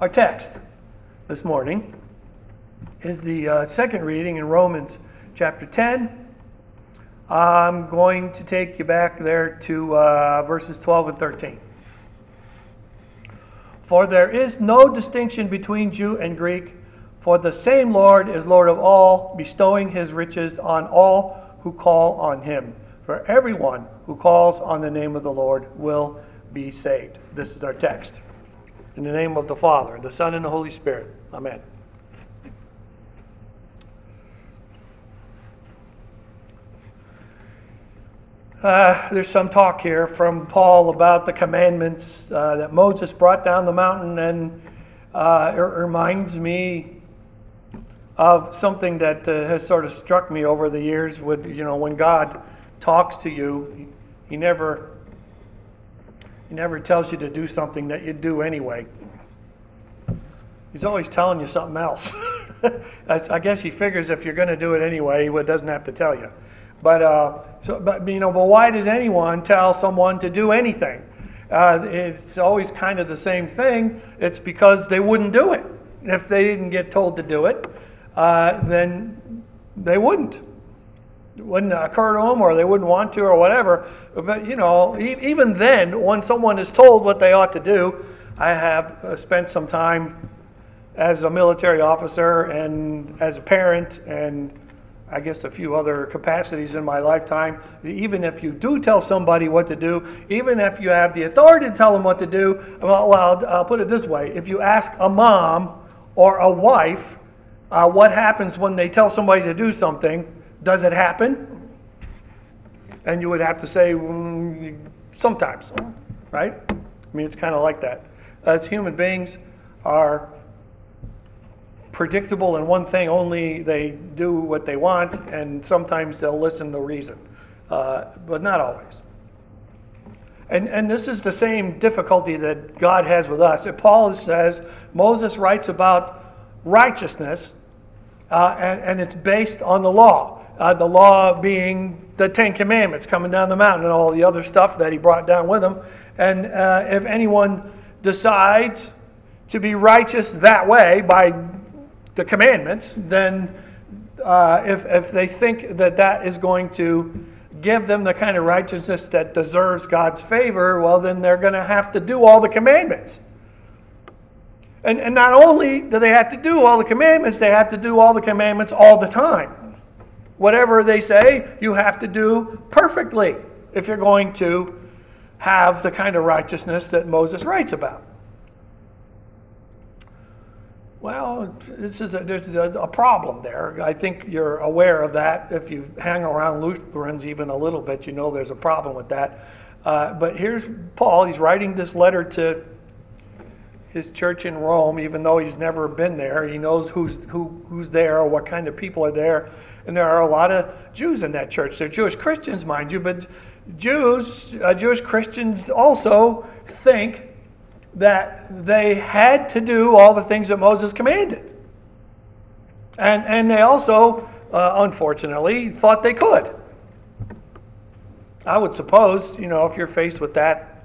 Our text this morning is the uh, second reading in Romans chapter 10. I'm going to take you back there to uh, verses 12 and 13. For there is no distinction between Jew and Greek, for the same Lord is Lord of all, bestowing his riches on all who call on him. For everyone who calls on the name of the Lord will be saved. This is our text. In the name of the Father, the Son, and the Holy Spirit. Amen. Uh, there's some talk here from Paul about the commandments uh, that Moses brought down the mountain, and uh, it reminds me of something that uh, has sort of struck me over the years. With you know, when God talks to you, he, he never he never tells you to do something that you do anyway. He's always telling you something else. I guess he figures if you're going to do it anyway, he doesn't have to tell you. But, uh, so, but you know, but why does anyone tell someone to do anything? Uh, it's always kind of the same thing. It's because they wouldn't do it. If they didn't get told to do it, uh, then they wouldn't wouldn't occur to them or they wouldn't want to or whatever. But, you know, even then, when someone is told what they ought to do, I have uh, spent some time as a military officer and as a parent and I guess a few other capacities in my lifetime. Even if you do tell somebody what to do, even if you have the authority to tell them what to do, well, I'll, I'll put it this way if you ask a mom or a wife uh, what happens when they tell somebody to do something, does it happen? And you would have to say, mm, sometimes, right? I mean, it's kind of like that. As human beings are predictable in one thing only, they do what they want, and sometimes they'll listen to reason, uh, but not always. And, and this is the same difficulty that God has with us. If Paul says, Moses writes about righteousness, uh, and, and it's based on the law uh, the law being the Ten Commandments coming down the mountain and all the other stuff that he brought down with him. And uh, if anyone decides to be righteous that way by the commandments, then uh, if, if they think that that is going to give them the kind of righteousness that deserves God's favor, well, then they're going to have to do all the commandments. And, and not only do they have to do all the commandments, they have to do all the commandments all the time whatever they say, you have to do perfectly if you're going to have the kind of righteousness that Moses writes about. Well, this is a, there's a, a, problem there. I think you're aware of that. If you hang around Lutherans even a little bit, you know there's a problem with that. Uh, but here's Paul. He's writing this letter to his church in Rome, even though he's never been there. He knows who's who, who's there or what kind of people are there. And there are a lot of Jews in that church. They're Jewish Christians, mind you, but Jews, uh, Jewish Christians also think that they had to do all the things that Moses commanded. And, and they also, uh, unfortunately, thought they could. I would suppose, you know, if you're faced with that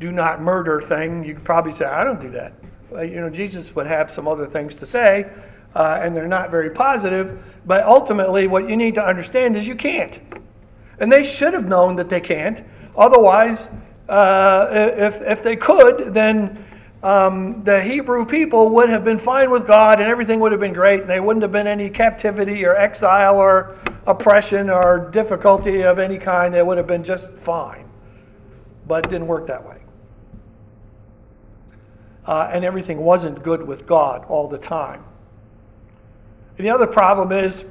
do not murder thing, you could probably say, I don't do that. You know, Jesus would have some other things to say, uh, and they're not very positive. But ultimately, what you need to understand is you can't. And they should have known that they can't. Otherwise, uh, if, if they could, then um, the Hebrew people would have been fine with God and everything would have been great, and there wouldn't have been any captivity or exile or oppression or difficulty of any kind. It would have been just fine. But it didn't work that way. Uh, and everything wasn't good with God all the time. And the other problem is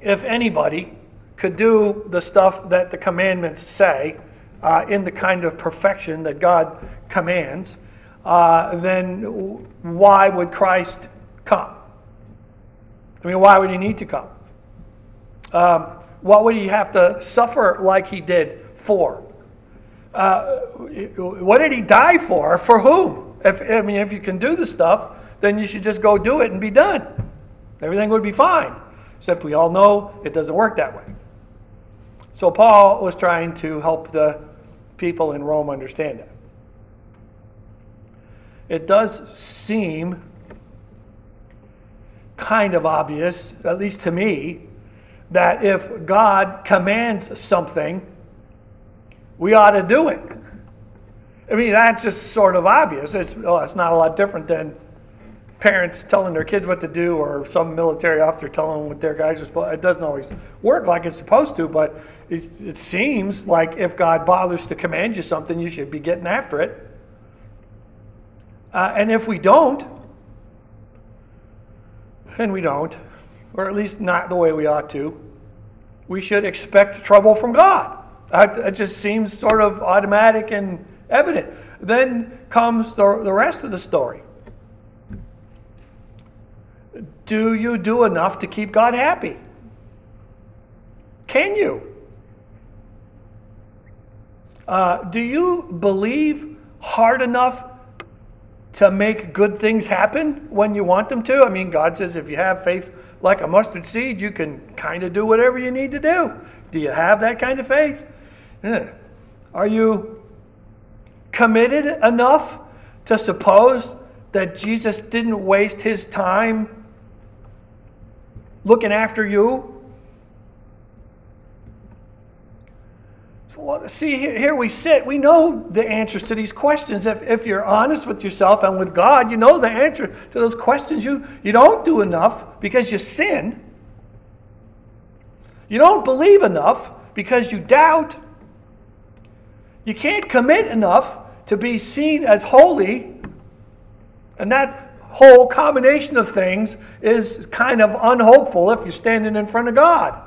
if anybody could do the stuff that the commandments say uh, in the kind of perfection that God commands, uh, then why would Christ come? I mean, why would he need to come? Um, what would he have to suffer like he did for? Uh, what did he die for? For whom? If, I mean, if you can do the stuff, then you should just go do it and be done. Everything would be fine. Except we all know it doesn't work that way. So Paul was trying to help the people in Rome understand that. it does seem kind of obvious, at least to me, that if God commands something, we ought to do it. I mean, that's just sort of obvious. It's, well, it's not a lot different than parents telling their kids what to do or some military officer telling them what their guys are supposed It doesn't always work like it's supposed to, but it, it seems like if God bothers to command you something, you should be getting after it. Uh, and if we don't, and we don't, or at least not the way we ought to, we should expect trouble from God. It just seems sort of automatic and evident. Then comes the, the rest of the story. Do you do enough to keep God happy? Can you? Uh, do you believe hard enough to make good things happen when you want them to. I mean, God says if you have faith like a mustard seed, you can kind of do whatever you need to do. Do you have that kind of faith? Are you committed enough to suppose that Jesus didn't waste his time looking after you Well, see, here we sit. We know the answers to these questions. If, if you're honest with yourself and with God, you know the answer to those questions. You, you don't do enough because you sin. You don't believe enough because you doubt. You can't commit enough to be seen as holy. And that whole combination of things is kind of unhopeful if you're standing in front of God.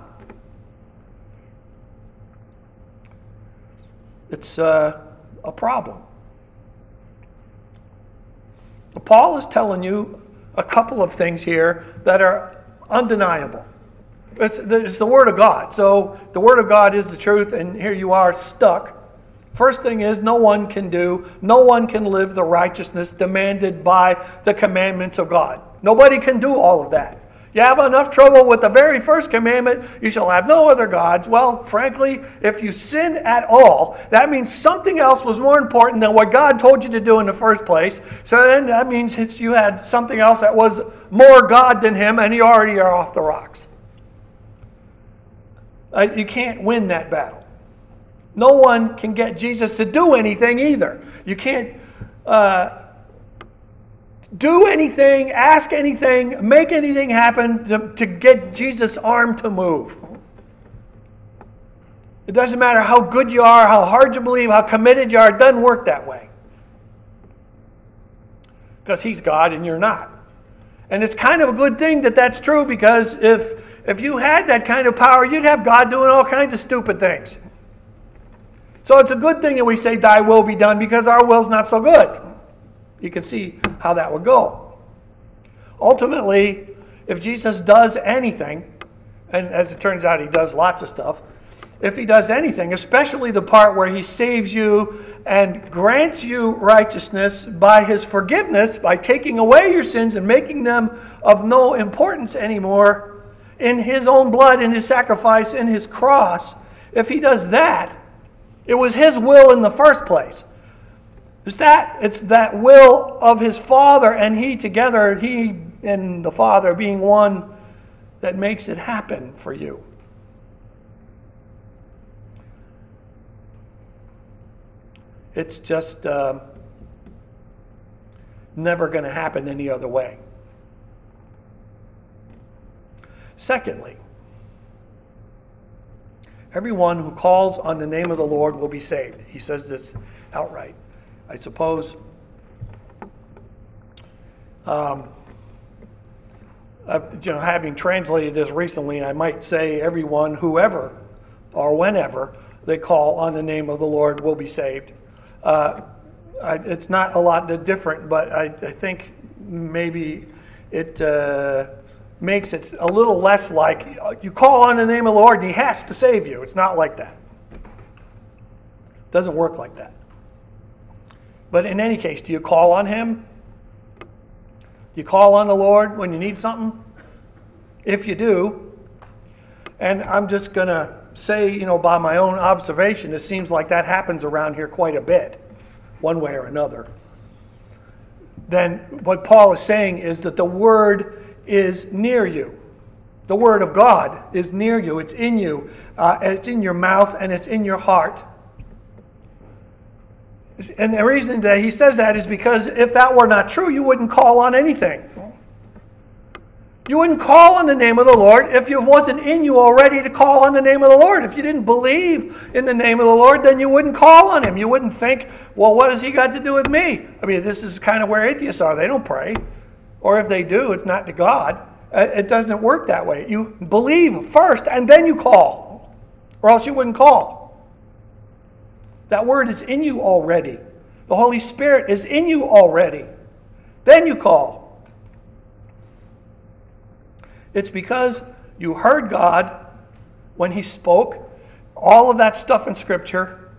it's uh, a problem. Paul is telling you a couple of things here that are undeniable. It's, it's the Word of God. So the Word of God is the truth, and here you are stuck. First thing is, no one can do, no one can live the righteousness demanded by the commandments of God. Nobody can do all of that. You have enough trouble with the very first commandment, you shall have no other gods. Well, frankly, if you sin at all, that means something else was more important than what God told you to do in the first place. So then that means you had something else that was more God than Him, and you already are off the rocks. Uh, you can't win that battle. No one can get Jesus to do anything either. You can't. Uh, do anything, ask anything, make anything happen to, to get Jesus' arm to move. It doesn't matter how good you are, how hard you believe, how committed you are, it doesn't work that way. Because He's God and you're not. And it's kind of a good thing that that's true because if, if you had that kind of power, you'd have God doing all kinds of stupid things. So it's a good thing that we say, Thy will be done because our will's not so good. You can see how that would go. Ultimately, if Jesus does anything, and as it turns out, he does lots of stuff. If he does anything, especially the part where he saves you and grants you righteousness by his forgiveness, by taking away your sins and making them of no importance anymore in his own blood, in his sacrifice, in his cross, if he does that, it was his will in the first place. It's that, it's that will of his Father and he together, he and the Father being one, that makes it happen for you. It's just uh, never going to happen any other way. Secondly, everyone who calls on the name of the Lord will be saved. He says this outright. I suppose. Um, uh, you know, having translated this recently, I might say everyone, whoever or whenever they call on the name of the Lord will be saved. Uh, I, it's not a lot different, but I, I think maybe it uh, makes it a little less like you call on the name of the Lord and He has to save you. It's not like that. It doesn't work like that. But in any case, do you call on Him? You call on the Lord when you need something? If you do, and I'm just going to say, you know, by my own observation, it seems like that happens around here quite a bit, one way or another. then what Paul is saying is that the Word is near you. The Word of God is near you, it's in you, uh, it's in your mouth, and it's in your heart. And the reason that he says that is because if that were not true, you wouldn't call on anything. You wouldn't call on the name of the Lord if it wasn't in you already to call on the name of the Lord. If you didn't believe in the name of the Lord, then you wouldn't call on him. You wouldn't think, well, what has he got to do with me? I mean, this is kind of where atheists are. They don't pray. Or if they do, it's not to God. Uh, it doesn't work that way. You believe first and then you call, or else you wouldn't call. That word is in you already. The Holy Spirit is in you already. Then you call. It's because you heard God when He spoke, all of that stuff in Scripture,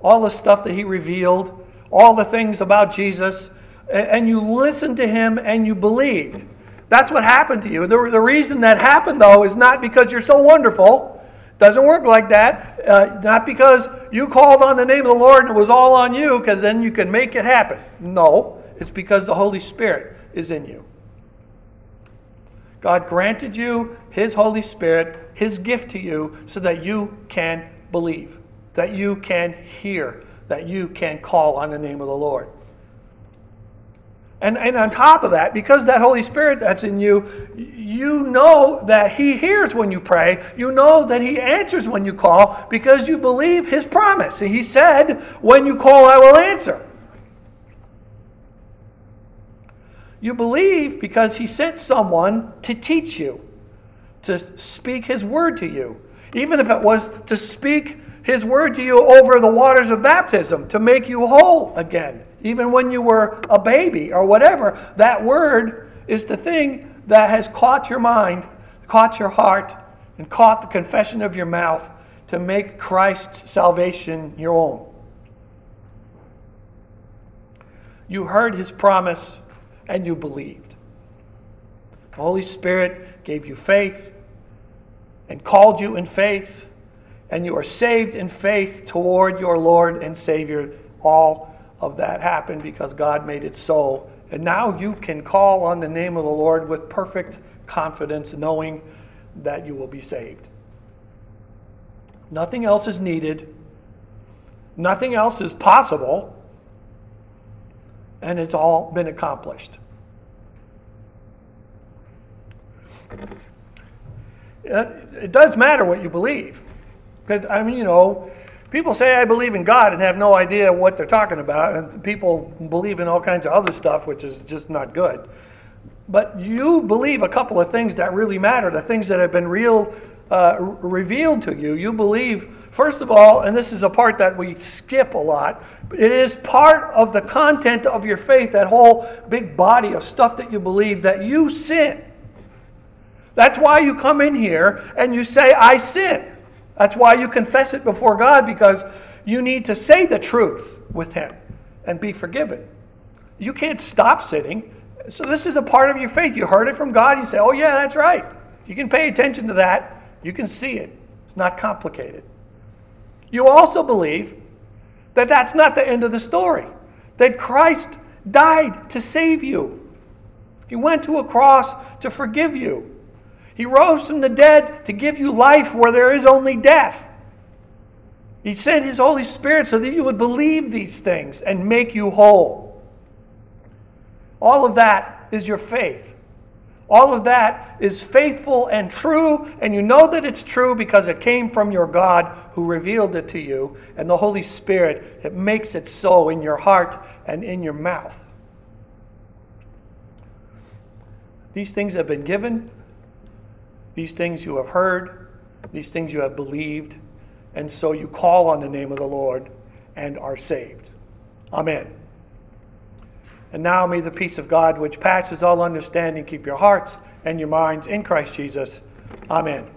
all the stuff that He revealed, all the things about Jesus, and you listened to Him and you believed. That's what happened to you. The, the reason that happened, though, is not because you're so wonderful. Doesn't work like that. Uh, not because you called on the name of the Lord and it was all on you, because then you can make it happen. No, it's because the Holy Spirit is in you. God granted you His Holy Spirit, His gift to you, so that you can believe, that you can hear, that you can call on the name of the Lord. And, and on top of that, because that Holy Spirit that's in you, you know that He hears when you pray. You know that He answers when you call because you believe His promise. He said, When you call, I will answer. You believe because he sent someone to teach you, to speak his word to you. Even if it was to speak his word to you over the waters of baptism, to make you whole again, even when you were a baby or whatever, that word is the thing that has caught your mind, caught your heart, and caught the confession of your mouth to make Christ's salvation your own. You heard his promise and you believed. The Holy Spirit gave you faith and called you in faith, and you are saved in faith toward your Lord and Savior. All of that happened because God made it so. And now you can call on the name of the Lord with perfect confidence, knowing that you will be saved. Nothing else is needed, nothing else is possible and it's all been accomplished. It does matter what you believe. Because, I mean, you know, people say, I believe in God and have no idea what they're talking about. And people believe in all kinds of other stuff, which is just not good. But you believe a couple of things that really matter, the things that have been real uh, revealed to you. You believe, first of all, and this is a part that we skip a lot, it is part of the content of your faith, that whole big body of stuff that you believe, that you sin. That's why you come in here and you say, I sin. That's why you confess it before God, because you need to say the truth with Him and be forgiven. You can't stop sinning. So, this is a part of your faith. You heard it from God, you say, Oh, yeah, that's right. You can pay attention to that you can see it, it's not complicated. You also believe that that's not the end of the story, that Christ died to save you. He went to a cross to forgive you. He rose from the dead to give you life where there is only death. He sent His Holy Spirit so that you would believe these things and make you whole. All of that is your faith. All of that is faithful and true, and you know that it's true because it came from your God who revealed it to you, and the Holy Spirit, that makes it so in your heart and in your mouth. These things have been given, these things you have heard, these things you have believed, and so you call on the name of the Lord and are saved. Amen. And now may the peace of God, which passes all understanding, keep your hearts and your minds in Christ Jesus. Amen.